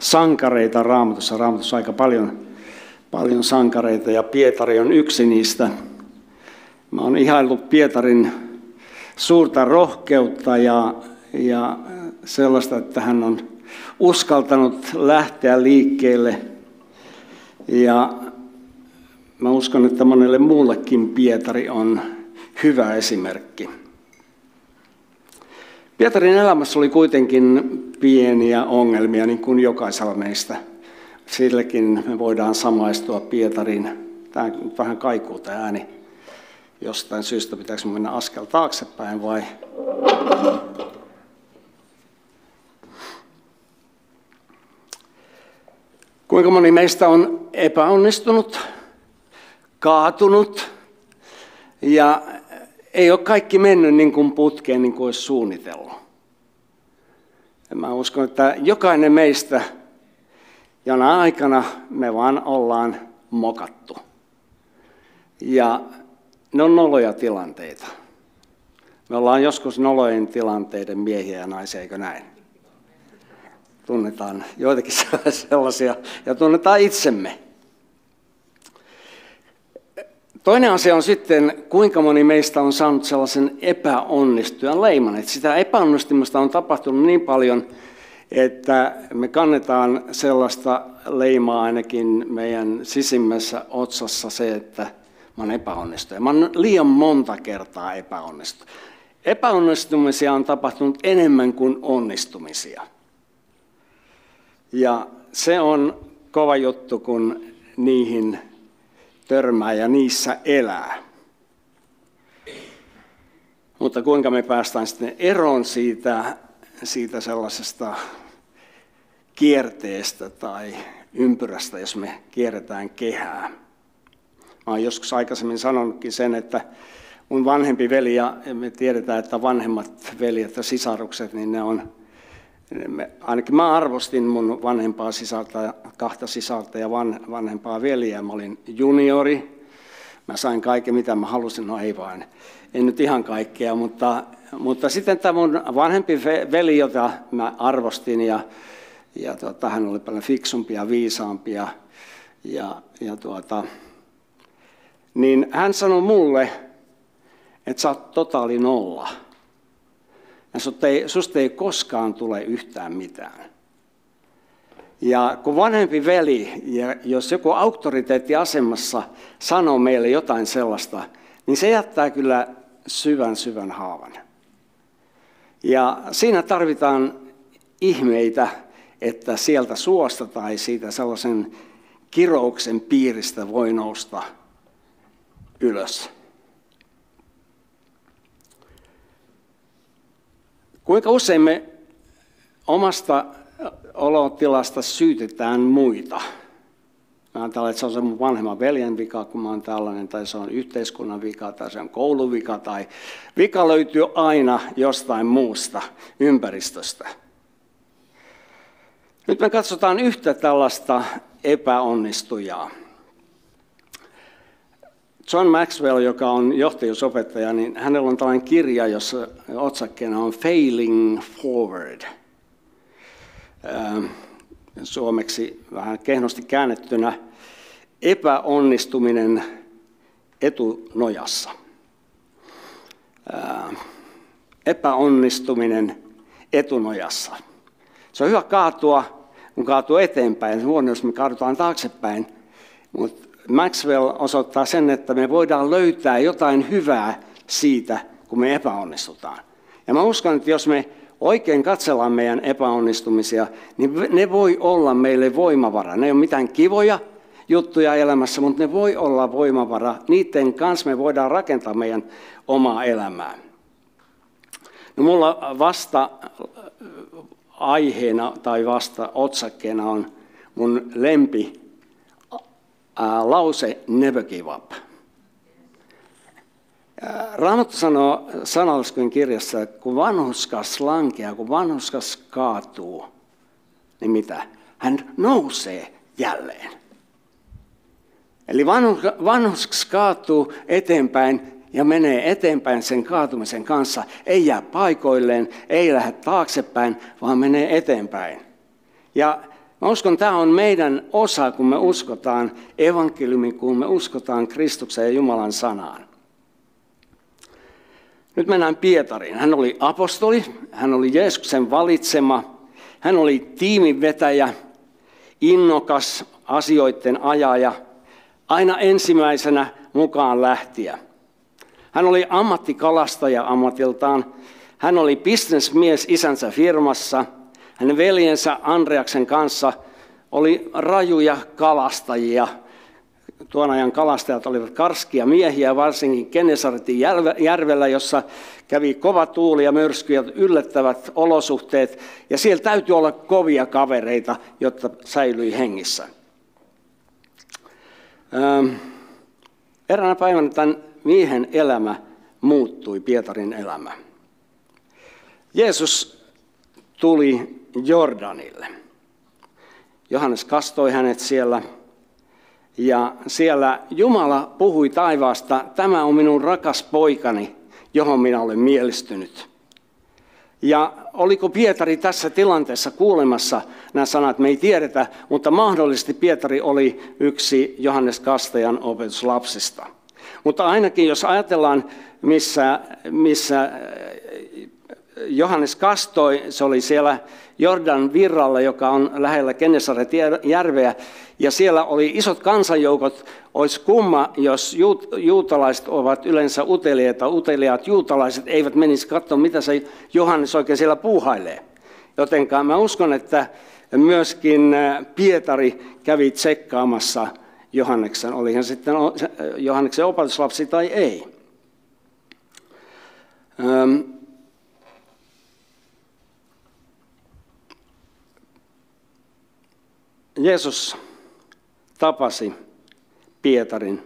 sankareita raamatussa. Raamatussa aika paljon, paljon sankareita ja Pietari on yksi niistä. Mä oon ihaillut Pietarin suurta rohkeutta ja, ja sellaista, että hän on uskaltanut lähteä liikkeelle. Ja mä uskon, että monelle muullekin Pietari on hyvä esimerkki. Pietarin elämässä oli kuitenkin pieniä ongelmia, niin kuin jokaisella meistä. Silläkin me voidaan samaistua Pietarin. Tämä vähän kaikuu tämä ääni. Jostain syystä pitääkö mennä askel taaksepäin vai? Kuinka moni meistä on epäonnistunut, kaatunut ja ei ole kaikki mennyt niin kuin putkeen niin kuin olisi suunnitellut. Mä uskon, että jokainen meistä jona aikana me vaan ollaan mokattu. Ja ne on noloja tilanteita. Me ollaan joskus nolojen tilanteiden miehiä ja naisia, eikö näin? Tunnetaan joitakin sellaisia ja tunnetaan itsemme. Toinen asia on sitten, kuinka moni meistä on saanut sellaisen epäonnistujan leiman. Että sitä epäonnistumista on tapahtunut niin paljon, että me kannetaan sellaista leimaa ainakin meidän sisimmässä otsassa se, että mä oon epäonnistunut. Mä oon liian monta kertaa epäonnistunut. Epäonnistumisia on tapahtunut enemmän kuin onnistumisia. Ja se on kova juttu, kun niihin törmää ja niissä elää. Mutta kuinka me päästään sitten eroon siitä, siitä sellaisesta kierteestä tai ympyrästä, jos me kierretään kehää. Mä olen joskus aikaisemmin sanonutkin sen, että mun vanhempi veli, ja me tiedetään, että vanhemmat veljet ja sisarukset, niin ne on ainakin mä arvostin mun vanhempaa sisältä, kahta sisältä ja van, vanhempaa veliä. Mä olin juniori. Mä sain kaiken, mitä mä halusin. No ei vaan, en nyt ihan kaikkea, mutta, mutta sitten tämä mun vanhempi veli, jota mä arvostin, ja, ja tuota, hän oli paljon fiksumpi ja viisaampi, ja, ja, ja tuota, niin hän sanoi mulle, että sä oot totaali nolla. Ja susta ei, susta ei koskaan tule yhtään mitään. Ja kun vanhempi veli, ja jos joku auktoriteettiasemassa sanoo meille jotain sellaista, niin se jättää kyllä syvän syvän haavan. Ja siinä tarvitaan ihmeitä, että sieltä suosta tai siitä sellaisen kirouksen piiristä voi nousta ylös. Kuinka usein me omasta olotilasta syytetään muita? Mä ajattelen, että se on se mun vanhemman veljen vika, kun mä oon tällainen, tai se on yhteiskunnan vika, tai se on kouluvika, tai vika löytyy aina jostain muusta ympäristöstä. Nyt me katsotaan yhtä tällaista epäonnistujaa. John Maxwell, joka on johtajuusopettaja, niin hänellä on tällainen kirja, jossa otsakkeena on Failing Forward. Suomeksi vähän kehnosti käännettynä epäonnistuminen etunojassa. Epäonnistuminen etunojassa. Se on hyvä kaatua, kun kaatuu eteenpäin. Huono, jos me kaadutaan taaksepäin, mutta Maxwell osoittaa sen, että me voidaan löytää jotain hyvää siitä, kun me epäonnistutaan. Ja mä uskon, että jos me oikein katsellaan meidän epäonnistumisia, niin ne voi olla meille voimavara. Ne ei ole mitään kivoja juttuja elämässä, mutta ne voi olla voimavara. Niiden kanssa me voidaan rakentaa meidän omaa elämää. No mulla vasta aiheena tai vasta otsakkeena on mun lempi lause never give up. Raamattu sanoo sanalliskujen kirjassa, että kun vanhuskas lankeaa, kun vanhuskas kaatuu, niin mitä? Hän nousee jälleen. Eli vanhuskas kaatuu eteenpäin ja menee eteenpäin sen kaatumisen kanssa. Ei jää paikoilleen, ei lähde taaksepäin, vaan menee eteenpäin. Ja mä uskon, tämä on meidän osa, kun me uskotaan evankeliumin, kun me uskotaan Kristuksen ja Jumalan sanaan. Nyt mennään Pietariin. Hän oli apostoli, hän oli Jeesuksen valitsema, hän oli tiiminvetäjä, innokas asioiden ajaja, aina ensimmäisenä mukaan lähtiä. Hän oli ammattikalastaja ammatiltaan. Hän oli bisnesmies isänsä firmassa. Hänen veljensä Andreaksen kanssa oli rajuja kalastajia – tuon ajan kalastajat olivat karskia miehiä, varsinkin Kenesaretin järvellä, jossa kävi kova tuuli ja myrsky ja yllättävät olosuhteet. Ja siellä täytyy olla kovia kavereita, jotta säilyi hengissä. eräänä päivänä tämän miehen elämä muuttui, Pietarin elämä. Jeesus tuli Jordanille. Johannes kastoi hänet siellä – ja siellä Jumala puhui taivaasta, tämä on minun rakas poikani, johon minä olen mielistynyt. Ja oliko Pietari tässä tilanteessa kuulemassa nämä sanat, me ei tiedetä, mutta mahdollisesti Pietari oli yksi Johannes Kastajan opetuslapsista. Mutta ainakin jos ajatellaan, missä, missä Johannes kastoi, se oli siellä Jordan virralla, joka on lähellä Kennesaret järveä, ja siellä oli isot kansanjoukot. Olisi kumma, jos juutalaiset ovat yleensä uteliaita, uteliaat juutalaiset eivät menisi katsomaan, mitä se Johannes oikein siellä puuhailee. Jotenka mä uskon, että myöskin äh, Pietari kävi tsekkaamassa Johanneksen, oli hän sitten Johanneksen opetuslapsi tai ei. Jeesus tapasi Pietarin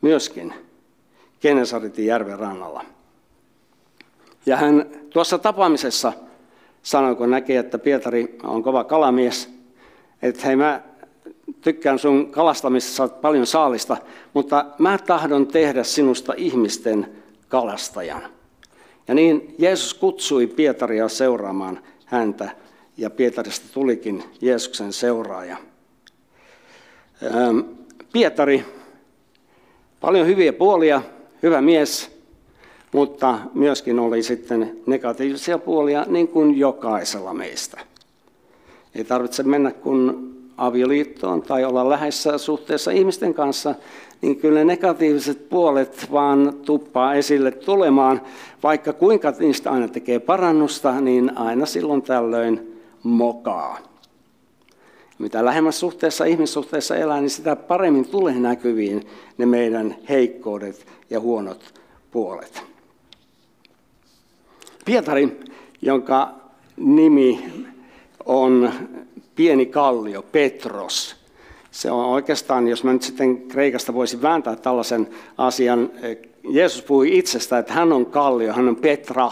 myöskin Kenesaritin järven rannalla. Ja hän tuossa tapaamisessa sanoi, kun näkee, että Pietari on kova kalamies, että hei mä tykkään sun kalastamisessa, paljon saalista, mutta mä tahdon tehdä sinusta ihmisten kalastajan. Ja niin Jeesus kutsui Pietaria seuraamaan häntä ja Pietarista tulikin Jeesuksen seuraaja. Pietari, paljon hyviä puolia, hyvä mies, mutta myöskin oli sitten negatiivisia puolia, niin kuin jokaisella meistä. Ei tarvitse mennä kun avioliittoon tai olla läheisessä suhteessa ihmisten kanssa, niin kyllä ne negatiiviset puolet vaan tuppaa esille tulemaan. Vaikka kuinka niistä aina tekee parannusta, niin aina silloin tällöin mokaa. Mitä lähemmäs suhteessa ihmissuhteessa elää, niin sitä paremmin tulee näkyviin ne meidän heikkoudet ja huonot puolet. Pietari, jonka nimi on pieni kallio, Petros. Se on oikeastaan, jos mä nyt sitten Kreikasta voisin vääntää tällaisen asian, Jeesus puhui itsestä, että hän on kallio, hän on Petra,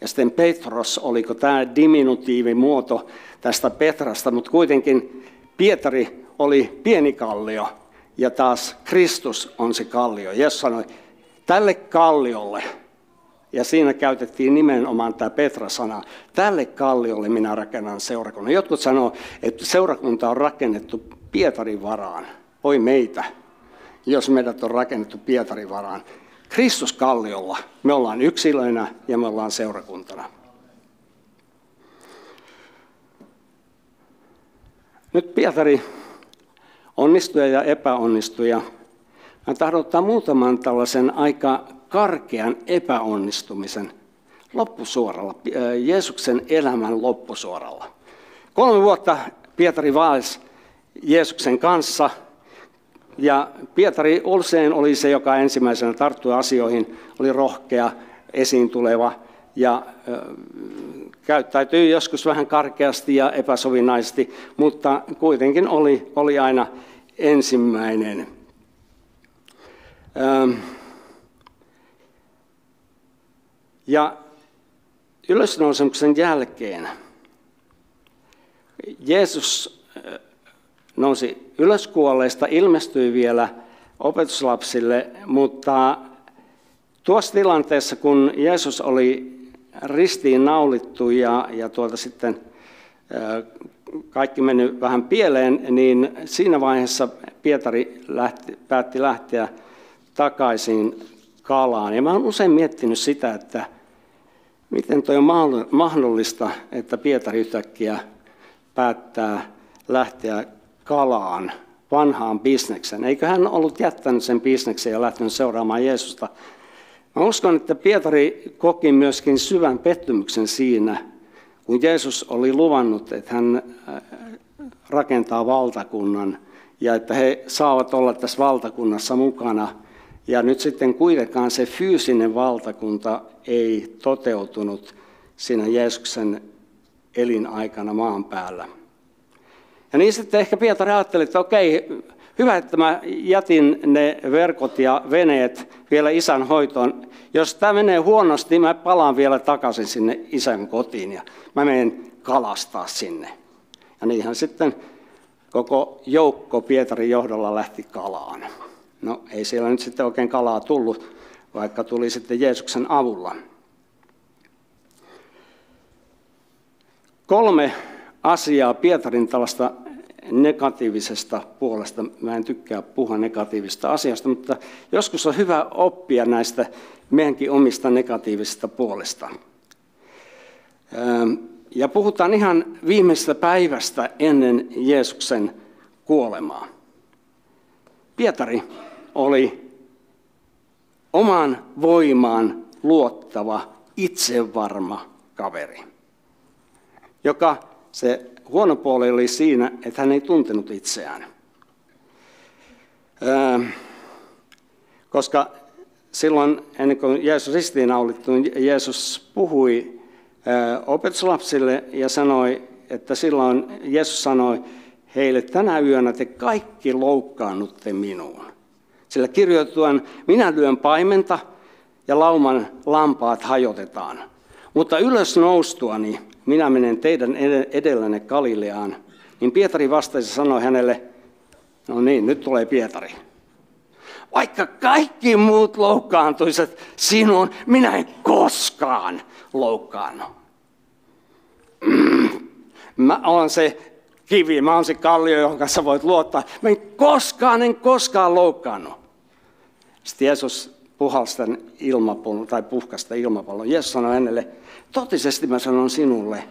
ja sitten Petros, oliko tämä diminutiivimuoto tästä Petrasta, mutta kuitenkin Pietari oli pieni kallio ja taas Kristus on se kallio. Jeesus sanoi, tälle kalliolle, ja siinä käytettiin nimenomaan tämä Petra-sana, tälle kalliolle minä rakennan seurakunnan. Jotkut sanoo, että seurakunta on rakennettu Pietarin varaan. Oi meitä, jos meidät on rakennettu Pietarin varaan. Kristus kalliolla me ollaan yksilöinä ja me ollaan seurakuntana. Nyt Pietari onnistuja ja epäonnistuja. Mä tahdon ottaa muutaman tällaisen aika karkean epäonnistumisen loppusuoralla, Jeesuksen elämän loppusuoralla. Kolme vuotta Pietari vaelsi Jeesuksen kanssa ja Pietari usein oli se, joka ensimmäisenä tarttui asioihin, oli rohkea, esiin tuleva ja käyttäytyi joskus vähän karkeasti ja epäsovinnaisesti, mutta kuitenkin oli, oli aina ensimmäinen. Ja ylösnousemuksen jälkeen Jeesus nousi ylöskuolleista, ilmestyi vielä opetuslapsille, mutta tuossa tilanteessa, kun Jeesus oli ristiin naulittu ja, ja tuolta sitten kaikki meni vähän pieleen, niin siinä vaiheessa Pietari lähti, päätti lähteä takaisin kalaan. Ja mä olen usein miettinyt sitä, että miten tuo on mahdollista, että Pietari yhtäkkiä päättää lähteä kalaan, vanhaan bisneksen. Eikö hän ollut jättänyt sen bisneksen ja lähtenyt seuraamaan Jeesusta? Mä uskon, että Pietari koki myöskin syvän pettymyksen siinä, kun Jeesus oli luvannut, että hän äh, rakentaa valtakunnan ja että he saavat olla tässä valtakunnassa mukana. Ja nyt sitten kuitenkaan se fyysinen valtakunta ei toteutunut siinä Jeesuksen elinaikana maan päällä. Ja niin sitten ehkä Pietari ajatteli, että okei, hyvä, että mä jätin ne verkot ja veneet vielä isän hoitoon. Jos tämä menee huonosti, mä palaan vielä takaisin sinne isän kotiin ja mä menen kalastaa sinne. Ja niinhän sitten koko joukko Pietarin johdolla lähti kalaan. No ei siellä nyt sitten oikein kalaa tullut, vaikka tuli sitten Jeesuksen avulla. Kolme asiaa Pietarin tällaista negatiivisesta puolesta. Mä en tykkää puhua negatiivisesta asiasta, mutta joskus on hyvä oppia näistä meidänkin omista negatiivisista puolesta. Ja puhutaan ihan viimeisestä päivästä ennen Jeesuksen kuolemaa. Pietari oli oman voimaan luottava, itsevarma kaveri, joka se huono puoli oli siinä, että hän ei tuntenut itseään. koska silloin, ennen kuin Jeesus ristiinnaulittu, Jeesus puhui opetuslapsille ja sanoi, että silloin Jeesus sanoi heille, tänä yönä te kaikki loukkaannutte minuun. Sillä kirjoitetaan, minä lyön paimenta ja lauman lampaat hajotetaan. Mutta ylös noustuani minä menen teidän edellänne Galileaan. Niin Pietari vastasi ja sanoi hänelle, no niin, nyt tulee Pietari. Vaikka kaikki muut loukkaantuisivat sinuun, minä en koskaan loukkaannu. Mä oon se kivi, mä oon se kallio, johon kanssa voit luottaa. Mä en koskaan, en koskaan loukkaannut. Sitten Jeesus puhalsi tämän ilmapallon, tai puhkasta ilmapallon. Jeesus sanoi hänelle, totisesti mä sanon sinulle,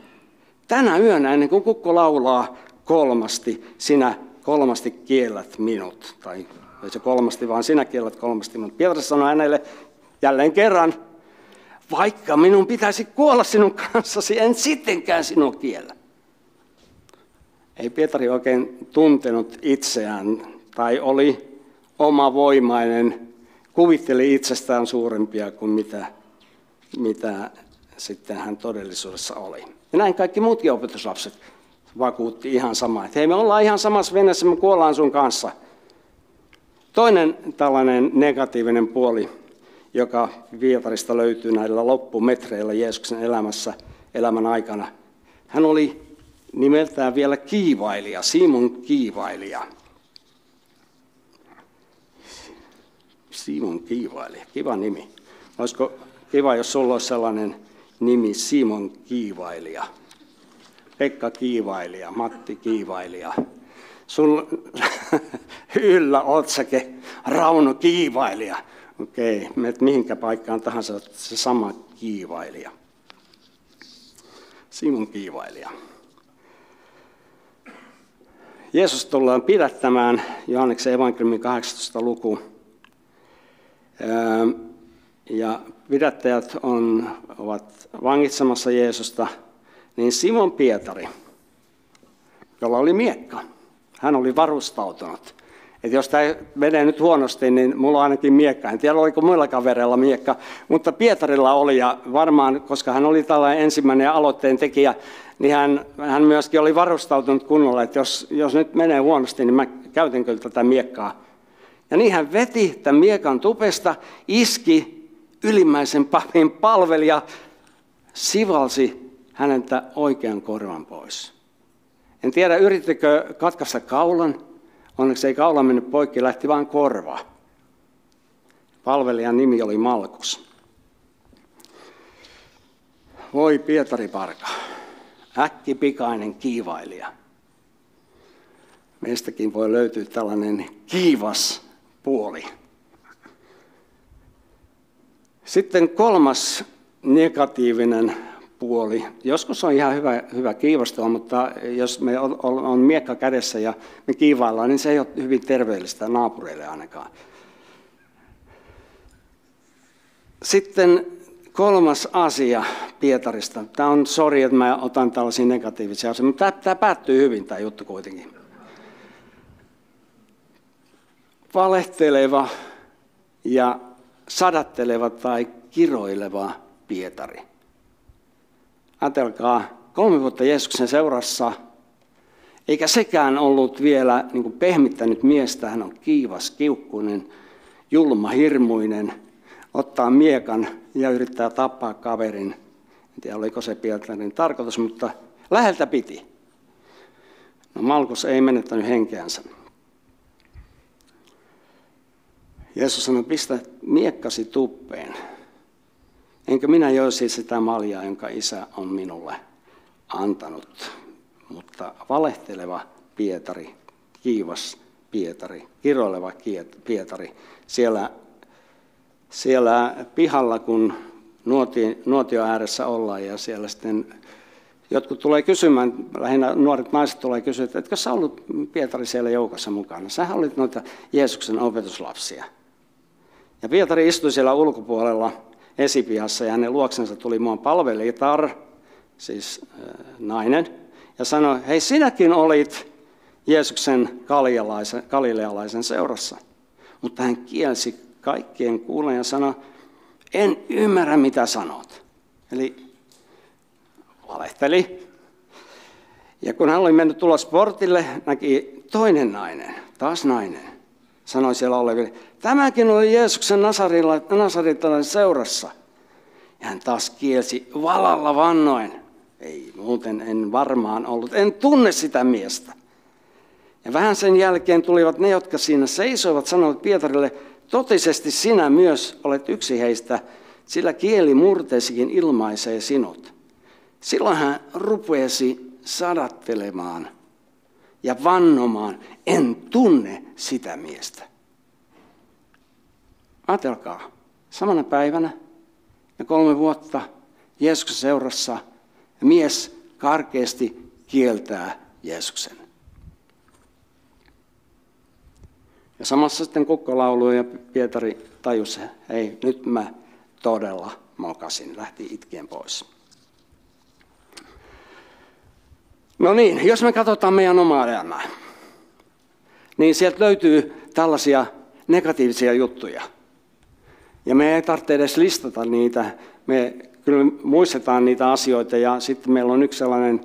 tänä yönä ennen kuin kukko laulaa kolmasti, sinä kolmasti kiellät minut. Tai ei se kolmasti, vaan sinä kiellät kolmasti minut. Pietari sanoi hänelle jälleen kerran, vaikka minun pitäisi kuolla sinun kanssasi, en sittenkään sinua kiellä. Ei Pietari oikein tuntenut itseään tai oli omavoimainen, kuvitteli itsestään suurempia kuin mitä, mitä sitten hän todellisuudessa oli. Ja näin kaikki muutkin opetuslapset vakuutti ihan sama, että hei me ollaan ihan samassa veneessä, me kuollaan sun kanssa. Toinen tällainen negatiivinen puoli, joka Vietarista löytyy näillä loppumetreillä Jeesuksen elämässä, elämän aikana. Hän oli nimeltään vielä kiivailija, Simon kiivailija. Simon kiivailija, kiva nimi. Olisiko kiva, jos sulla olisi sellainen nimi Simon Kiivailija. Pekka Kiivailija, Matti Kiivailija. Sun yllä otsake Rauno Kiivailija. Okei, menet mihinkä paikkaan tahansa, se sama kiivailija. Simon kiivailija. Jeesus tullaan pidättämään, Johanneksen evankeliumin 18. luku. Ja pidättäjät on, ovat vangitsemassa Jeesusta, niin Simon Pietari, jolla oli miekka, hän oli varustautunut. Että jos tämä menee nyt huonosti, niin mulla on ainakin miekka. En tiedä, oliko muilla kavereilla miekka, mutta Pietarilla oli ja varmaan, koska hän oli tällainen ensimmäinen aloitteen tekijä, niin hän, hän myöskin oli varustautunut kunnolla, että jos, jos nyt menee huonosti, niin mä käytän kyllä tätä miekkaa. Ja niin hän veti tämän miekan tupesta, iski ylimmäisen papin palvelija, sivalsi häneltä oikean korvan pois. En tiedä, yrittikö katkaista kaulan. Onneksi ei kaula mennyt poikki, lähti vain korva. Palvelijan nimi oli Malkus. Voi Pietari Parka, äkkipikainen kiivailija. Meistäkin voi löytyä tällainen kiivas puoli. Sitten kolmas negatiivinen puoli. Joskus on ihan hyvä, hyvä kiivastua, mutta jos me on, on miekka kädessä ja me kiivaillaan, niin se ei ole hyvin terveellistä naapureille ainakaan. Sitten kolmas asia Pietarista. Tämä on sori, että mä otan tällaisia negatiivisia asioita, mutta tämä, tämä päättyy hyvin tämä juttu kuitenkin. Valehteleva ja sadatteleva tai kiroileva Pietari. Ajatelkaa, kolme vuotta Jeesuksen seurassa, eikä sekään ollut vielä niin kuin pehmittänyt miestä. Hän on kiivas, kiukkuinen, julma, hirmuinen, ottaa miekan ja yrittää tappaa kaverin. En tiedä, oliko se Pietarin tarkoitus, mutta läheltä piti. No Malkus ei menettänyt henkeänsä. Jeesus sanoi, pistä miekkasi tuppeen. Enkä minä joisi sitä maljaa, jonka isä on minulle antanut. Mutta valehteleva Pietari, kiivas Pietari, kiroileva Pietari, siellä, siellä pihalla, kun nuoti, nuotio ääressä ollaan ja siellä sitten jotkut tulee kysymään, lähinnä nuoret naiset tulee kysyä, että etkö sä ollut Pietari siellä joukossa mukana? Sähän olit noita Jeesuksen opetuslapsia. Ja Pietari istui siellä ulkopuolella esipihassa ja hänen luoksensa tuli muun palvelijatar, siis äh, nainen, ja sanoi, hei sinäkin olit Jeesuksen galilealaisen seurassa. Mutta hän kielsi kaikkien kuulen ja sanoi, en ymmärrä mitä sanot. Eli valehteli. Ja kun hän oli mennyt tulla sportille, näki toinen nainen, taas nainen, sanoi siellä oleville, tämäkin oli Jeesuksen nasarittalaisen seurassa. Ja hän taas kielsi valalla vannoin. Ei muuten en varmaan ollut, en tunne sitä miestä. Ja vähän sen jälkeen tulivat ne, jotka siinä seisoivat, sanoivat Pietarille, totisesti sinä myös olet yksi heistä, sillä kieli murteesikin ilmaisee sinut. Silloin hän rupesi sadattelemaan ja vannomaan, en tunne sitä miestä. Ajatelkaa, samana päivänä ja kolme vuotta Jeesuksen seurassa mies karkeasti kieltää Jeesuksen. Ja samassa sitten kukkolaulu ja Pietari tajusi, hei nyt mä todella mokasin, lähti itkien pois. No niin, jos me katsotaan meidän omaa elämää, niin sieltä löytyy tällaisia negatiivisia juttuja. Ja me ei tarvitse edes listata niitä. Me kyllä muistetaan niitä asioita ja sitten meillä on yksi sellainen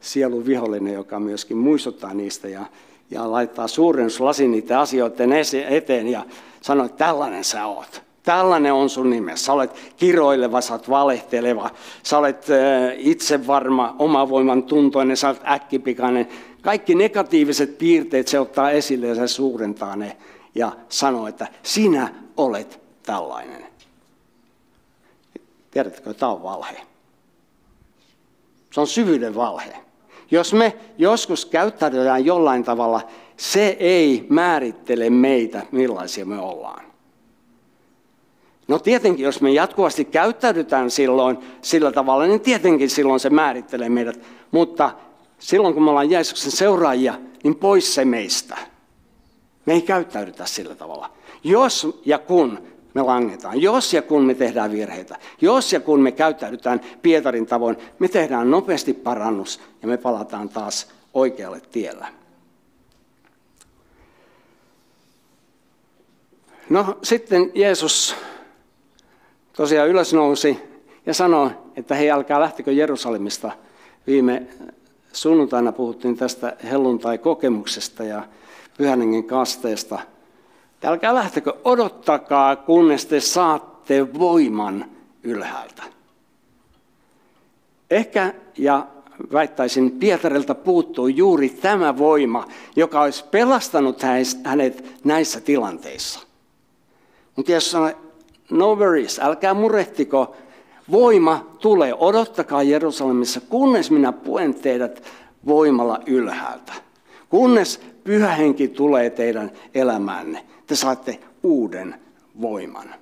sielun vihollinen, joka myöskin muistuttaa niistä ja, ja laittaa suurennuslasin niiden asioiden eteen ja sanoo, että tällainen sä oot. Tällainen on sun nimessä. Sä olet kiroileva, sä olet valehteleva, sä olet itsevarma, omavoiman tuntoinen, sä olet äkkipikainen. Kaikki negatiiviset piirteet se ottaa esille ja se suurentaa ne ja sanoo, että sinä olet tällainen. Tiedätkö, että tämä on valhe. Se on syvyyden valhe. Jos me joskus käyttäydytään jollain tavalla, se ei määrittele meitä, millaisia me ollaan. No tietenkin, jos me jatkuvasti käyttäydytään silloin sillä tavalla, niin tietenkin silloin se määrittelee meidät. Mutta silloin kun me ollaan Jeesuksen seuraajia, niin pois se meistä. Me ei käyttäydytä sillä tavalla. Jos ja kun me langetaan, jos ja kun me tehdään virheitä, jos ja kun me käyttäydytään Pietarin tavoin, me tehdään nopeasti parannus ja me palataan taas oikealle tiellä. No sitten Jeesus tosiaan ylösnousi ja sanoi, että hei älkää lähtikö Jerusalemista Viime sunnuntaina puhuttiin tästä helluntai-kokemuksesta ja pyhän kasteesta. Älkää lähtekö, odottakaa, kunnes te saatte voiman ylhäältä. Ehkä, ja väittäisin, Pietarilta puuttuu juuri tämä voima, joka olisi pelastanut hänet näissä tilanteissa. Mutta jos sanoo, no worries, älkää murehtiko, voima tulee, odottakaa Jerusalemissa, kunnes minä puen teidät voimalla ylhäältä. Kunnes pyhä henki tulee teidän elämänne, te saatte uuden voiman.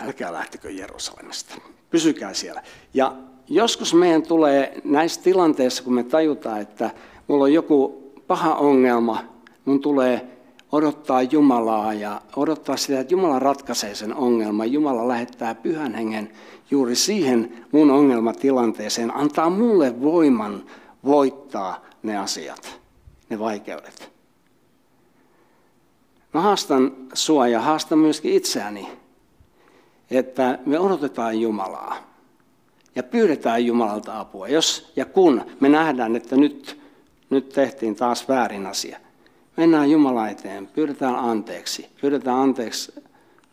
Älkää lähtekö Jerusalemista. Pysykää siellä. Ja joskus meidän tulee näissä tilanteissa, kun me tajutaan, että mulla on joku paha ongelma, mun tulee odottaa Jumalaa ja odottaa sitä, että Jumala ratkaisee sen ongelman. Jumala lähettää pyhän hengen juuri siihen mun ongelmatilanteeseen, antaa mulle voiman voittaa ne asiat, ne vaikeudet. Mä haastan sua ja haastan myöskin itseäni, että me odotetaan Jumalaa ja pyydetään Jumalalta apua. Jos ja kun me nähdään, että nyt, nyt tehtiin taas väärin asia, mennään Jumala eteen, pyydetään anteeksi. Pyydetään anteeksi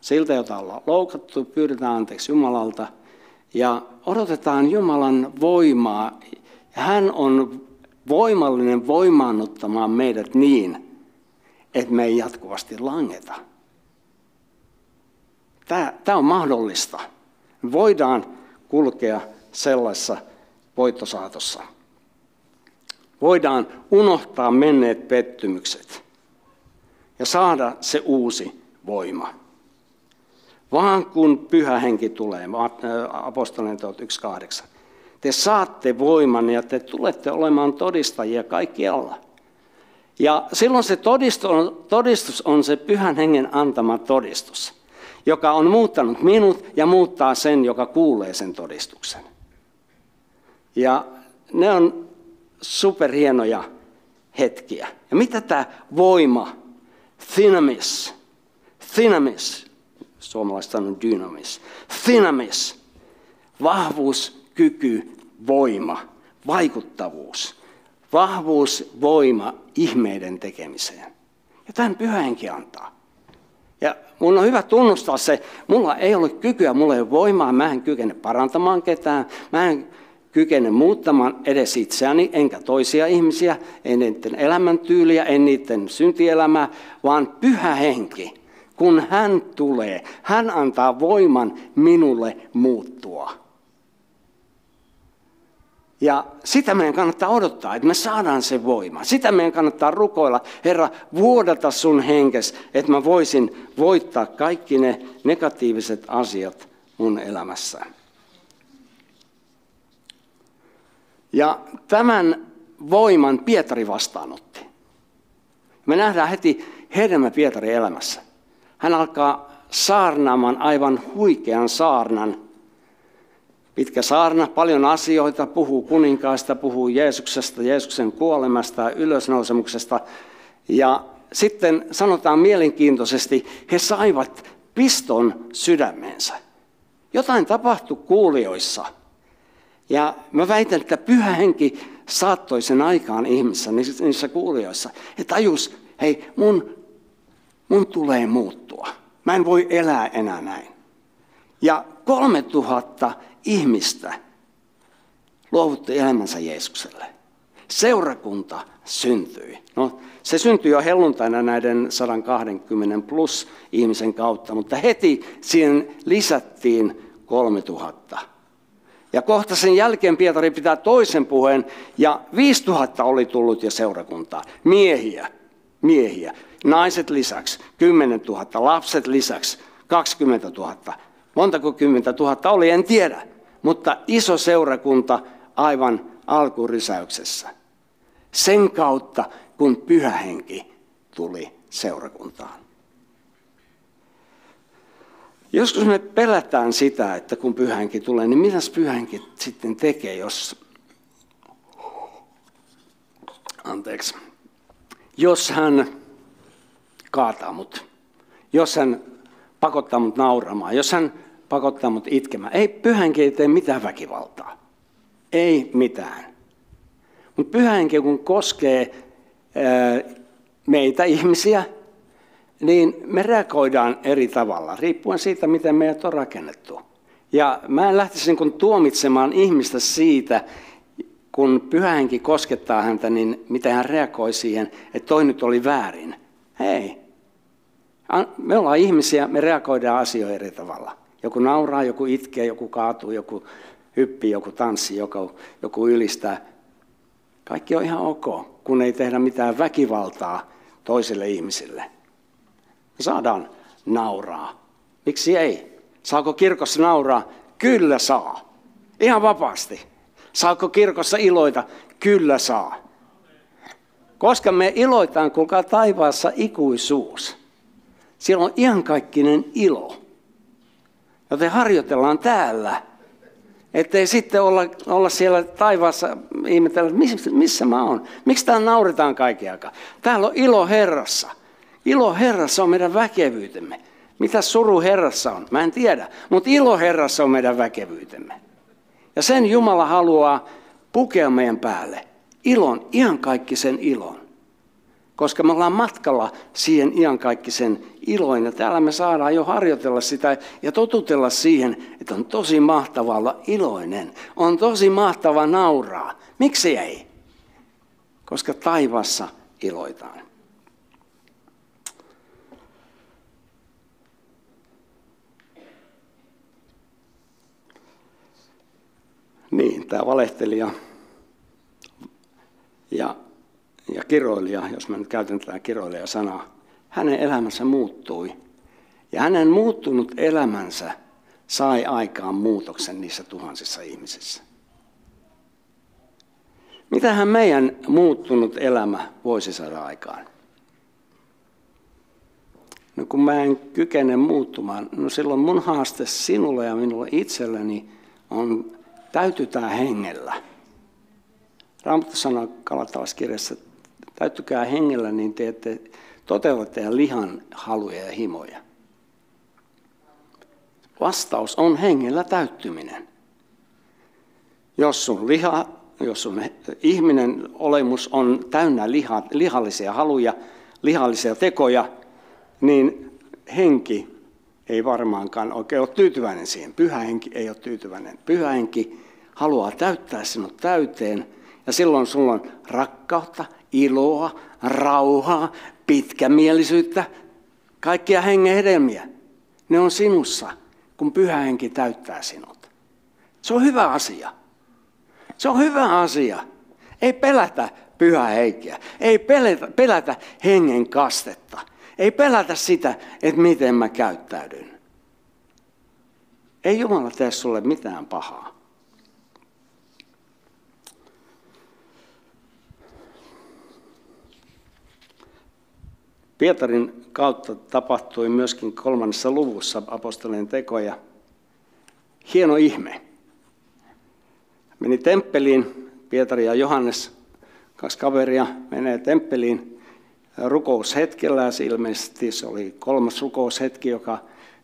siltä, jota ollaan loukattu, pyydetään anteeksi Jumalalta ja odotetaan Jumalan voimaa. Hän on voimallinen voimaannuttamaan meidät niin, että me ei jatkuvasti langeta. Tämä, on mahdollista. Voidaan kulkea sellaisessa voittosaatossa. Voidaan unohtaa menneet pettymykset ja saada se uusi voima. Vaan kun pyhä henki tulee, apostolien teot 1.8, te saatte voiman ja te tulette olemaan todistajia kaikkialla. Ja silloin se todistus on se pyhän hengen antama todistus, joka on muuttanut minut ja muuttaa sen, joka kuulee sen todistuksen. Ja ne on superhienoja hetkiä. Ja mitä tämä voima, dynamis, dynamis, suomalaiset sanoo dynamis, dynamis, vahvuus, kyky, voima, vaikuttavuus, vahvuus, voima ihmeiden tekemiseen. Ja tämän pyhähenki antaa. Ja mun on hyvä tunnustaa se, mulla ei ole kykyä, mulla ei ole voimaa, mä en kykene parantamaan ketään, mä en kykene muuttamaan edes itseäni, enkä toisia ihmisiä, en niiden elämäntyyliä, en niiden syntielämää, vaan pyhä henki. Kun hän tulee, hän antaa voiman minulle muuttua. Ja sitä meidän kannattaa odottaa, että me saadaan se voima. Sitä meidän kannattaa rukoilla, Herra, vuodata sun henkes, että mä voisin voittaa kaikki ne negatiiviset asiat mun elämässä. Ja tämän voiman Pietari vastaanotti. Me nähdään heti hedelmä Pietarin elämässä. Hän alkaa saarnaamaan aivan huikean saarnan. Pitkä saarna, paljon asioita, puhuu kuninkaasta, puhuu Jeesuksesta, Jeesuksen kuolemasta ja ylösnousemuksesta. Ja sitten sanotaan mielenkiintoisesti, he saivat piston sydämeensä. Jotain tapahtui kuulijoissa – ja mä väitän, että pyhä henki saattoi sen aikaan ihmissä, niissä kuulijoissa. He tajus, hei, mun, mun tulee muuttua. Mä en voi elää enää näin. Ja 3000 ihmistä luovutti elämänsä Jeesukselle. Seurakunta syntyi. No, se syntyi jo helluntaina näiden 120 plus ihmisen kautta, mutta heti siihen lisättiin 3000 ja kohta sen jälkeen Pietari pitää toisen puheen, ja 5000 oli tullut jo seurakuntaa. Miehiä, miehiä. Naiset lisäksi, 10 000, lapset lisäksi, 20 000. Montako kymmentä tuhatta oli, en tiedä. Mutta iso seurakunta aivan alkurisäyksessä. Sen kautta, kun pyhä henki tuli seurakuntaan. Joskus me pelätään sitä, että kun pyhänkin tulee, niin mitäs pyhänkin sitten tekee, jos... Anteeksi. Jos hän kaataa mut, jos hän pakottaa mut nauramaan, jos hän pakottaa mut itkemään. Ei pyhänkin tee mitään väkivaltaa. Ei mitään. Mutta pyhä henki kun koskee meitä ihmisiä, niin me reagoidaan eri tavalla, riippuen siitä, miten meidät on rakennettu. Ja mä en lähtisi niin tuomitsemaan ihmistä siitä, kun pyhä henki koskettaa häntä, niin miten hän reagoi siihen, että toi nyt oli väärin. Hei, me ollaan ihmisiä, me reagoidaan asioihin eri tavalla. Joku nauraa, joku itkee, joku kaatuu, joku hyppii, joku tanssii, joku, joku ylistää. Kaikki on ihan ok, kun ei tehdä mitään väkivaltaa toiselle ihmisille. Me saadaan nauraa. Miksi ei? Saako kirkossa nauraa? Kyllä saa. Ihan vapaasti. Saako kirkossa iloita? Kyllä saa. Koska me iloitaan, kuulkaa taivaassa ikuisuus. Siellä on iankaikkinen ilo. Joten harjoitellaan täällä. Ettei sitten olla, olla siellä taivaassa ihmetellä, missä, missä mä oon. Miksi täällä nauretaan kaiken aikaa? Täällä on ilo Herrassa. Ilo Herrassa on meidän väkevyytemme. Mitä suru Herrassa on? Mä en tiedä. Mutta ilo Herrassa on meidän väkevyytemme. Ja sen Jumala haluaa pukea meidän päälle. Ilon, iankaikkisen ilon. Koska me ollaan matkalla siihen iankaikkisen iloin. Ja täällä me saadaan jo harjoitella sitä ja totutella siihen, että on tosi mahtavaa olla iloinen. On tosi mahtava nauraa. Miksi ei? Koska taivassa iloitaan. Niin, tämä valehtelija ja, ja kiroilija, jos mä nyt käytän tätä kiroilija-sanaa, hänen elämänsä muuttui. Ja hänen muuttunut elämänsä sai aikaan muutoksen niissä tuhansissa ihmisissä. Mitähän meidän muuttunut elämä voisi saada aikaan? No kun mä en kykene muuttumaan, no silloin mun haaste sinulle ja minulle itselleni on täytytään hengellä. Raamattu sanoo Kalatalaskirjassa, täyttykää hengellä, niin te ette toteuta teidän lihan haluja ja himoja. Vastaus on hengellä täyttyminen. Jos sun, liha, jos sun ihminen olemus on täynnä liha, lihallisia haluja, lihallisia tekoja, niin henki ei varmaankaan oikein ole tyytyväinen siihen. Pyhä henki ei ole tyytyväinen. Pyhä henki haluaa täyttää sinut täyteen ja silloin sulla on rakkautta, iloa, rauhaa, pitkämielisyyttä, kaikkia hengen hedelmiä. Ne on sinussa, kun pyhä henki täyttää sinut. Se on hyvä asia. Se on hyvä asia. Ei pelätä pyhä henkeä. Ei pelätä, pelätä hengen kastetta. Ei pelätä sitä, että miten mä käyttäydyn. Ei Jumala tee sulle mitään pahaa. Pietarin kautta tapahtui myöskin kolmannessa luvussa apostolien tekoja. Hieno ihme. Meni temppeliin, Pietari ja Johannes, kaksi kaveria, menee temppeliin rukoushetkellä. Ja se ilmeisesti se oli kolmas rukoushetki, joka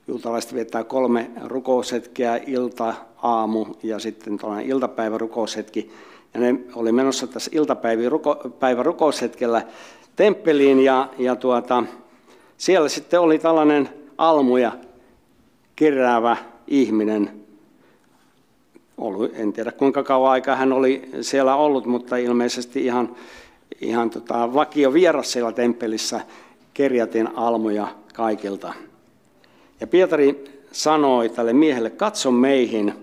juutalaiset viettää kolme rukoushetkeä, ilta, aamu ja sitten tuollainen iltapäivä rukoushetki. Ja ne oli menossa tässä iltapäivä rukoushetkellä temppeliin ja, ja tuota, siellä sitten oli tällainen almuja keräävä ihminen. En tiedä kuinka kauan aikaa hän oli siellä ollut, mutta ilmeisesti ihan, ihan tota, vakio vieras siellä temppelissä kerjätin almuja kaikilta. Ja Pietari sanoi tälle miehelle, katso meihin,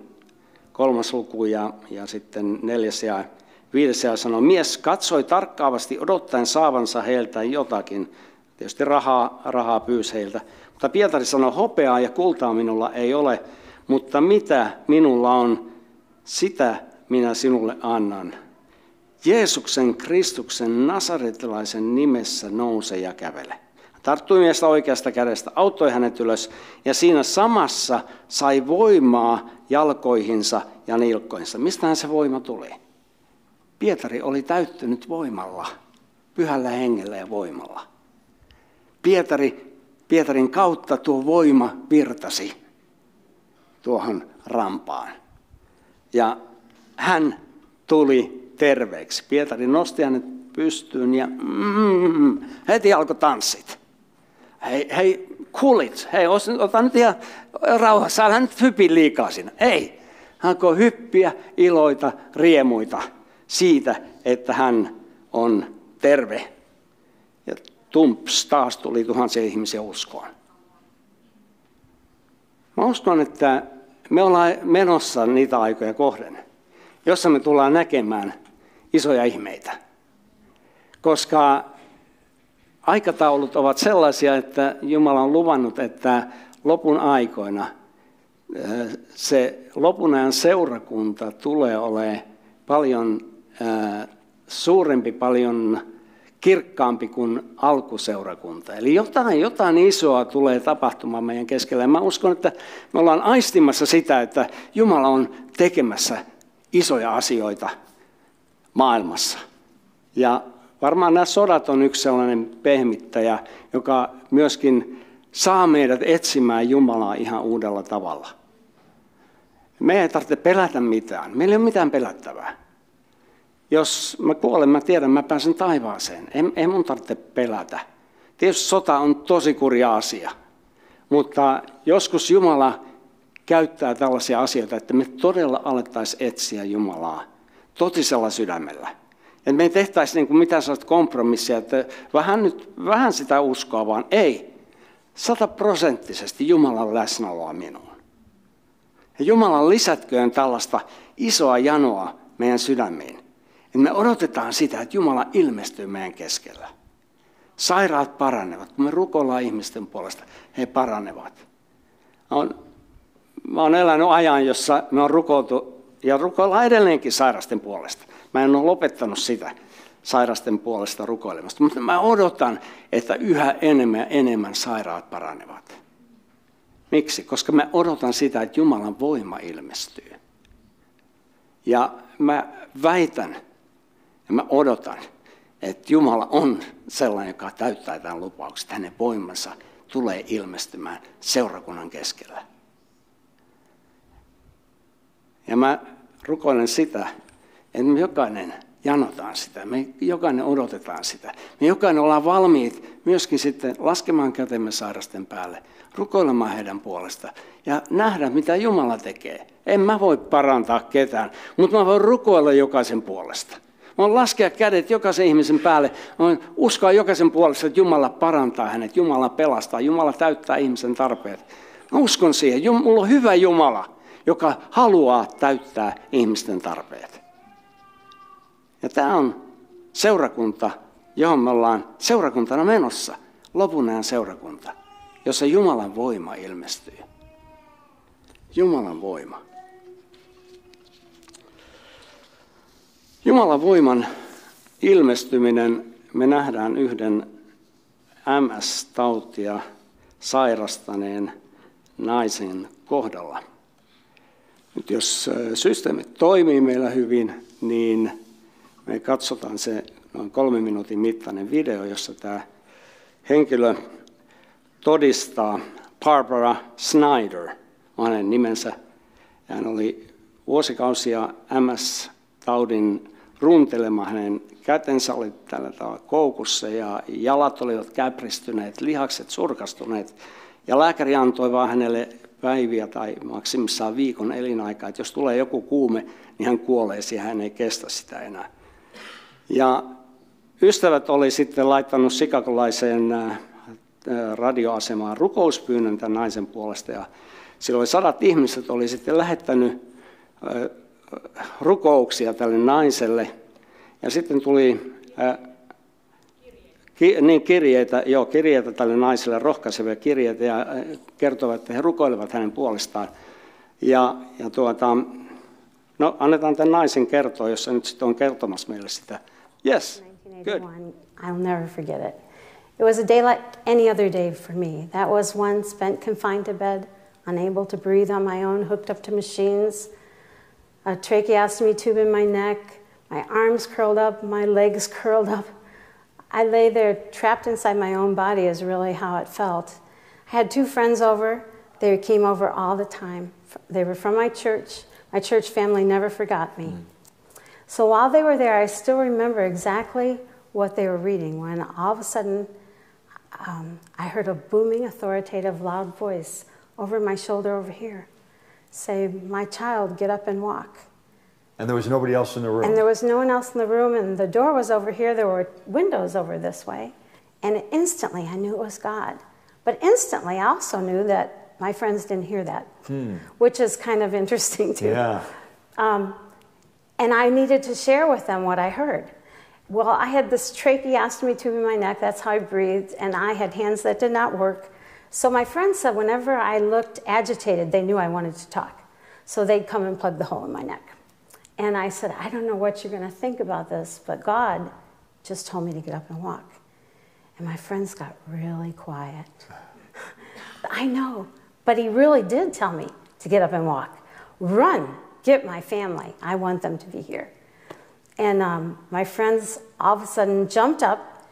kolmas luku ja, ja sitten neljäs ja Viides ja sanoo, mies katsoi tarkkaavasti odottaen saavansa heiltä jotakin. Tietysti rahaa, rahaa pyysi heiltä. Mutta Pietari sanoi, hopeaa ja kultaa minulla ei ole, mutta mitä minulla on, sitä minä sinulle annan. Jeesuksen Kristuksen nasaretilaisen nimessä nouse ja kävele. Tarttui miestä oikeasta kädestä, auttoi hänet ylös ja siinä samassa sai voimaa jalkoihinsa ja nilkkoinsa. Mistähän se voima tuli? Pietari oli täyttynyt voimalla, pyhällä hengellä ja voimalla. Pietari, Pietarin kautta tuo voima virtasi tuohon rampaan. Ja hän tuli terveeksi. Pietari nosti hänet pystyyn ja mm, heti alkoi tanssit. Hei, hei, kuulit, hei, ota nyt ihan rauhassa, älä nyt hypi liikaa siinä. Ei, hän alkoi hyppiä, iloita, riemuita siitä, että hän on terve. Ja tumps, taas tuli tuhansia ihmisiä uskoon. Mä uskon, että me ollaan menossa niitä aikoja kohden, jossa me tullaan näkemään isoja ihmeitä. Koska aikataulut ovat sellaisia, että Jumala on luvannut, että lopun aikoina eh, se lopun ajan seurakunta tulee olemaan paljon suurempi, paljon kirkkaampi kuin alkuseurakunta. Eli jotain, jotain isoa tulee tapahtumaan meidän keskellä. Ja mä uskon, että me ollaan aistimassa sitä, että Jumala on tekemässä isoja asioita maailmassa. Ja varmaan nämä sodat on yksi sellainen pehmittäjä, joka myöskin saa meidät etsimään Jumalaa ihan uudella tavalla. Me ei tarvitse pelätä mitään. Meillä ei ole mitään pelättävää. Jos mä kuolen, mä tiedän, mä pääsen taivaaseen. Ei, ei mun tarvitse pelätä. Tietysti sota on tosi kurja asia. Mutta joskus Jumala käyttää tällaisia asioita, että me todella alettaisiin etsiä Jumalaa totisella sydämellä. Että me ei tehtäisi niin kuin mitään sellaista kompromissia, että vähän, nyt, vähän sitä uskoa, vaan ei. Sataprosenttisesti Jumalan läsnäoloa minuun. Ja Jumalan lisätköön tällaista isoa janoa meidän sydämiin. Niin me odotetaan sitä, että Jumala ilmestyy meidän keskellä. Sairaat paranevat. Kun me rukoillaan ihmisten puolesta, he paranevat. Oon, mä oon elänyt ajan, jossa me on rukoiltu ja rukoillaan edelleenkin sairasten puolesta. Mä en ole lopettanut sitä sairasten puolesta rukoilemasta, mutta mä odotan, että yhä enemmän ja enemmän sairaat paranevat. Miksi? Koska mä odotan sitä, että Jumalan voima ilmestyy. Ja mä väitän, ja mä odotan, että Jumala on sellainen, joka täyttää tämän lupauksen, hänen voimansa tulee ilmestymään seurakunnan keskellä. Ja mä rukoilen sitä, että me jokainen janotaan sitä, me jokainen odotetaan sitä. Me jokainen ollaan valmiit myöskin sitten laskemaan kätemme sairasten päälle, rukoilemaan heidän puolesta ja nähdä, mitä Jumala tekee. En mä voi parantaa ketään, mutta mä voin rukoilla jokaisen puolesta. Voin laskea kädet jokaisen ihmisen päälle. Voin uskoa jokaisen puolesta, että Jumala parantaa hänet, Jumala pelastaa, Jumala täyttää ihmisen tarpeet. Mä uskon siihen. Mulla on hyvä Jumala, joka haluaa täyttää ihmisten tarpeet. Ja tämä on seurakunta, johon me ollaan seurakuntana menossa. Lopun ajan seurakunta, jossa Jumalan voima ilmestyy. Jumalan voima. Jumalan voiman ilmestyminen me nähdään yhden MS-tautia sairastaneen naisen kohdalla. Nyt jos systeemi toimii meillä hyvin, niin me katsotaan se noin kolmen minuutin mittainen video, jossa tämä henkilö todistaa Barbara Snyder, hänen nimensä. Hän oli vuosikausia MS-taudin runtelema. Hänen kätensä oli tällä tavalla koukussa ja jalat olivat käpristyneet, lihakset surkastuneet. Ja lääkäri antoi vaan hänelle päiviä tai maksimissaan viikon elinaikaa, että jos tulee joku kuume, niin hän kuolee siihen, hän ei kestä sitä enää. Ja ystävät oli sitten laittanut sikakolaiseen äh, radioasemaan rukouspyynnön tämän naisen puolesta. Ja silloin sadat ihmiset oli sitten lähettänyt äh, rukouksia tälle naiselle. Ja sitten tuli äh, ki, niin kirjeitä, joo, kirjeitä tälle naiselle, rohkaisevia kirjeitä, ja kertovat, että he rukoilevat hänen puolestaan. Ja, ja tuota, no, annetaan tämän naisen kertoa, jos se nyt sitten on kertomassa meille sitä Yes. Good. I'll never forget it. It was a day like any other day for me. That was one spent confined to bed, unable to breathe on my own, hooked up to machines, a tracheostomy tube in my neck, my arms curled up, my legs curled up. I lay there trapped inside my own body, is really how it felt. I had two friends over. They came over all the time. They were from my church. My church family never forgot me. Mm. So while they were there, I still remember exactly what they were reading when all of a sudden um, I heard a booming, authoritative, loud voice over my shoulder over here say, My child, get up and walk. And there was nobody else in the room. And there was no one else in the room, and the door was over here. There were windows over this way. And instantly I knew it was God. But instantly I also knew that my friends didn't hear that, which is kind of interesting too. yeah. Um, and I needed to share with them what I heard. Well, I had this tracheostomy tube in my neck, that's how I breathed, and I had hands that did not work. So my friends said whenever I looked agitated, they knew I wanted to talk. So they'd come and plug the hole in my neck. And I said, I don't know what you're going to think about this, but God just told me to get up and walk. And my friends got really quiet. I know, but he really did tell me to get up and walk. Run, get my family. I want them to be here. And um, my friends all of a sudden jumped up,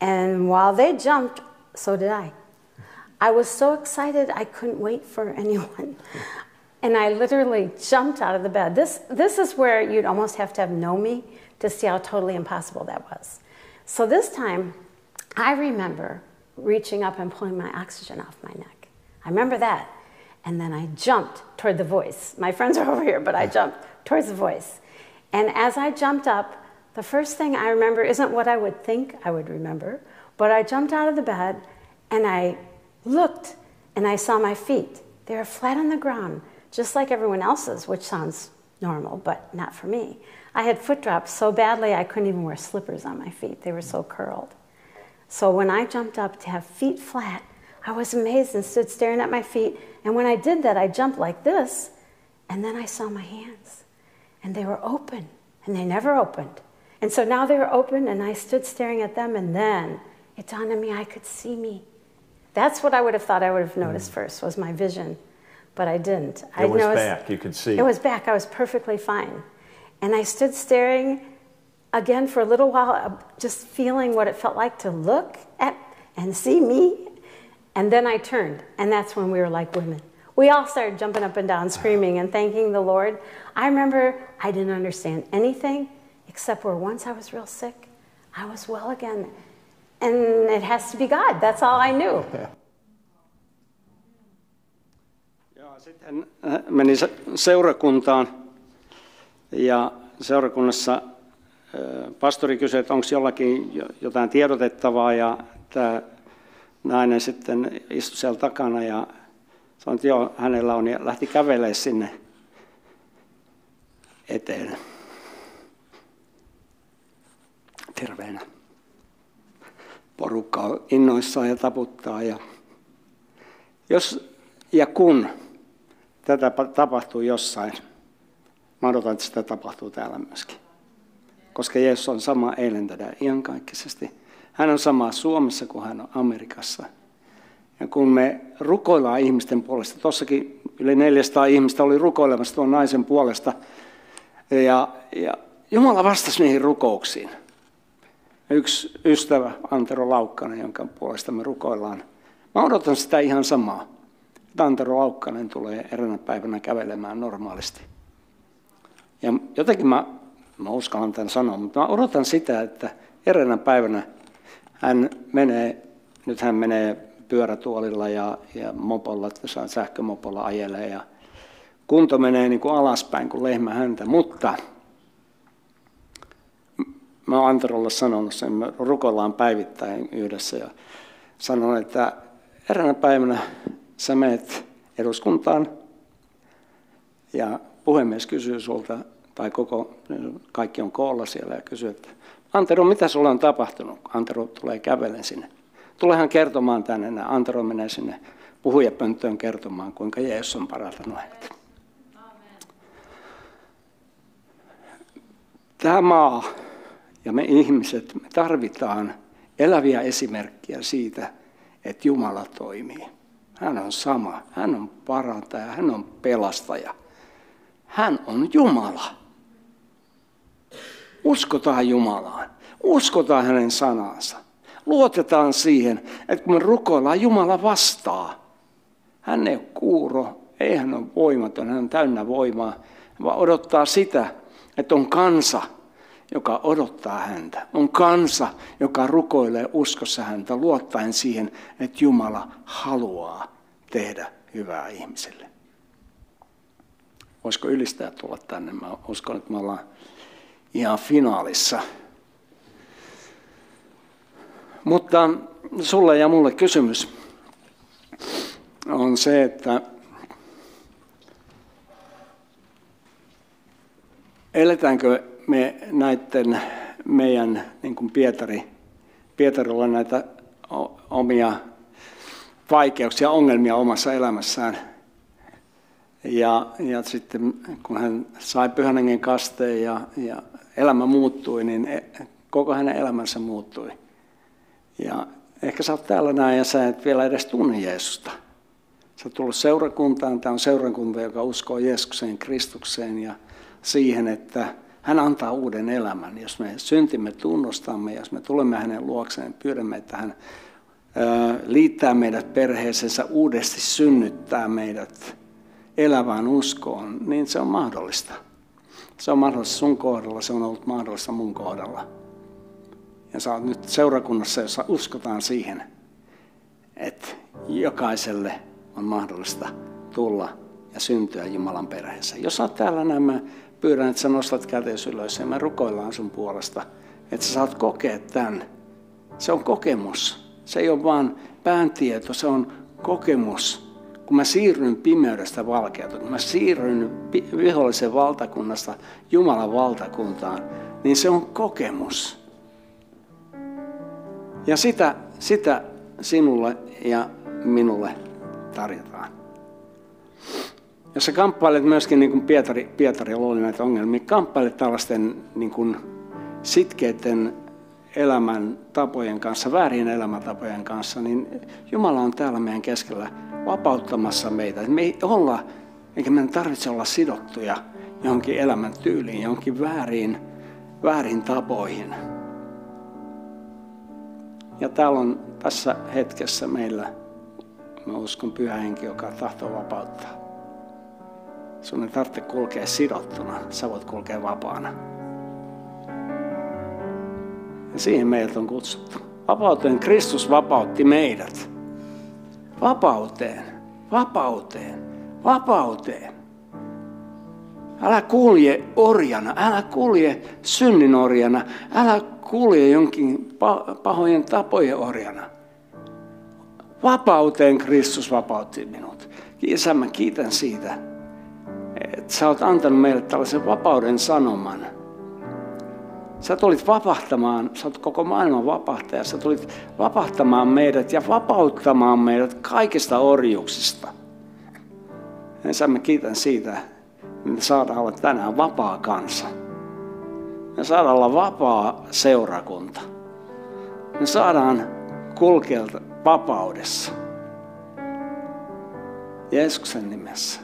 and while they jumped, so did I. I was so excited I couldn't wait for anyone. And I literally jumped out of the bed. This, this is where you'd almost have to have known me to see how totally impossible that was. So this time, I remember reaching up and pulling my oxygen off my neck. I remember that. And then I jumped toward the voice. My friends are over here, but I jumped towards the voice. And as I jumped up, the first thing I remember isn't what I would think I would remember, but I jumped out of the bed and I looked and I saw my feet. They were flat on the ground, just like everyone else's, which sounds normal, but not for me. I had foot drops so badly I couldn't even wear slippers on my feet, they were so curled. So when I jumped up to have feet flat, I was amazed and stood staring at my feet. And when I did that, I jumped like this, and then I saw my hands. And they were open, and they never opened. And so now they were open, and I stood staring at them, and then it dawned on me I could see me. That's what I would have thought I would have noticed first, was my vision. But I didn't. I It was noticed- back. You could see. It was back. I was perfectly fine. And I stood staring again for a little while, uh, just feeling what it felt like to look at and see me. And then I turned, and that's when we were like women. We all started jumping up and down, screaming and thanking the Lord. I remember I didn't understand anything except where once I was real sick, I was well again. And it has to be God. That's all I knew. Joo, sitten äh, menin se- seurakuntaan ja seurakunnassa äh, pastori kysyi, että onko jollakin jo- jotain tiedotettavaa ja tämä nainen sitten istui siellä takana ja sanoi, että joo, hänellä on ja lähti kävelemään sinne eteen. Terveenä. Porukka on innoissaan ja taputtaa ja jos ja kun tätä pa- tapahtuu jossain, mä odotan, että sitä tapahtuu täällä myöskin. Koska Jeesus on sama eilen tätä iankaikkisesti. Hän on sama Suomessa kuin hän on Amerikassa. Ja kun me rukoillaan ihmisten puolesta, tuossakin yli 400 ihmistä oli rukoilemassa tuon naisen puolesta, ja, ja Jumala vastasi niihin rukouksiin. Yksi ystävä, Antero Laukkanen, jonka puolesta me rukoillaan. Mä odotan sitä ihan samaa. Antero Laukkanen tulee eräänä päivänä kävelemään normaalisti. Ja jotenkin mä, mä uskallan tämän sanoa, mutta mä odotan sitä, että eräänä päivänä hän menee, nyt hän menee pyörätuolilla ja, ja mopolla, sähkömopolla ajelee ja kunto menee niin kuin alaspäin kuin lehmä häntä, mutta mä oon Anterolle sanonut sen, me rukoillaan päivittäin yhdessä ja sanon, että eräänä päivänä sä menet eduskuntaan ja puhemies kysyy sulta, tai koko, kaikki on koolla siellä ja kysyy, että Antero, mitä sulle on tapahtunut? Antero tulee kävelen sinne. Tulehan kertomaan tänne. Antero menee sinne puhujapönttöön kertomaan, kuinka Jeesus on parantanut hänet. Tämä maa ja me ihmiset, me tarvitaan eläviä esimerkkiä siitä, että Jumala toimii. Hän on sama, hän on parantaja, hän on pelastaja. Hän on Jumala. Uskotaan Jumalaan. Uskotaan hänen sanansa. Luotetaan siihen, että kun me rukoillaan, Jumala vastaa. Hän ei ole kuuro, ei hän ole voimaton, hän on täynnä voimaa, vaan odottaa sitä, Että on kansa, joka odottaa häntä. On kansa, joka rukoilee uskossa häntä, luottaen siihen, että Jumala haluaa tehdä hyvää ihmisille. Voisiko ylistää tulla tänne? Mä uskon, että me ollaan ihan finaalissa. Mutta sulle ja mulle kysymys on se, että eletäänkö me näiden meidän, niin kuin Pietari, Pietarilla näitä omia vaikeuksia, ongelmia omassa elämässään. Ja, ja sitten kun hän sai pyhän hengen kasteen ja, ja elämä muuttui, niin e, koko hänen elämänsä muuttui. Ja ehkä sä oot täällä näin ja sä et vielä edes tunne Jeesusta. Sä oot tullut seurakuntaan, tämä on seurakunta, joka uskoo Jeesukseen, Kristukseen ja siihen, että hän antaa uuden elämän. Jos me syntimme tunnustamme, jos me tulemme hänen luokseen, pyydämme, että hän liittää meidät perheeseensä, uudesti synnyttää meidät elävään uskoon, niin se on mahdollista. Se on mahdollista sun kohdalla, se on ollut mahdollista mun kohdalla. Ja sä oot nyt seurakunnassa, jossa uskotaan siihen, että jokaiselle on mahdollista tulla ja syntyä Jumalan perheessä. Jos olet täällä nämä, pyydän, että sä nostat käteesi ylös ja me rukoillaan sun puolesta, että sä saat kokea tämän. Se on kokemus. Se ei ole vaan pääntieto, se on kokemus. Kun mä siirryn pimeydestä valkeuteen, kun mä siirryn vihollisen valtakunnasta Jumalan valtakuntaan, niin se on kokemus. Ja sitä, sitä sinulle ja minulle tarjotaan. Jos sä kamppailet myöskin, niin kuin Pietari, Pietari oli näitä ongelmia, kamppailet tällaisten niin kuin sitkeiden elämän tapojen kanssa, väärien elämäntapojen kanssa, niin Jumala on täällä meidän keskellä vapauttamassa meitä. Me ei olla, eikä meidän tarvitse olla sidottuja johonkin elämän tyyliin, johonkin väärin, väärin tapoihin. Ja täällä on tässä hetkessä meillä, mä uskon pyhä henki, joka tahtoo vapauttaa. Sun ei tarvitse kulkea sidottuna, sä voit kulkea vapaana. Ja siihen meidät on kutsuttu. Vapauteen Kristus vapautti meidät. Vapauteen, vapauteen, vapauteen. Älä kulje orjana, älä kulje synnin orjana, älä kulje jonkin pahojen tapojen orjana. Vapauteen Kristus vapautti minut. Isä, mä kiitän siitä, että sä oot antanut meille tällaisen vapauden sanoman. Sä tulit vapahtamaan, sä oot koko maailman vapahtaja, sä tulit vapahtamaan meidät ja vapauttamaan meidät kaikista orjuuksista. Isä, mä kiitän siitä, me saadaan olla tänään vapaa kansa. Me saadaan olla vapaa seurakunta. Me saadaan kulkea vapaudessa. Jeesuksen nimessä.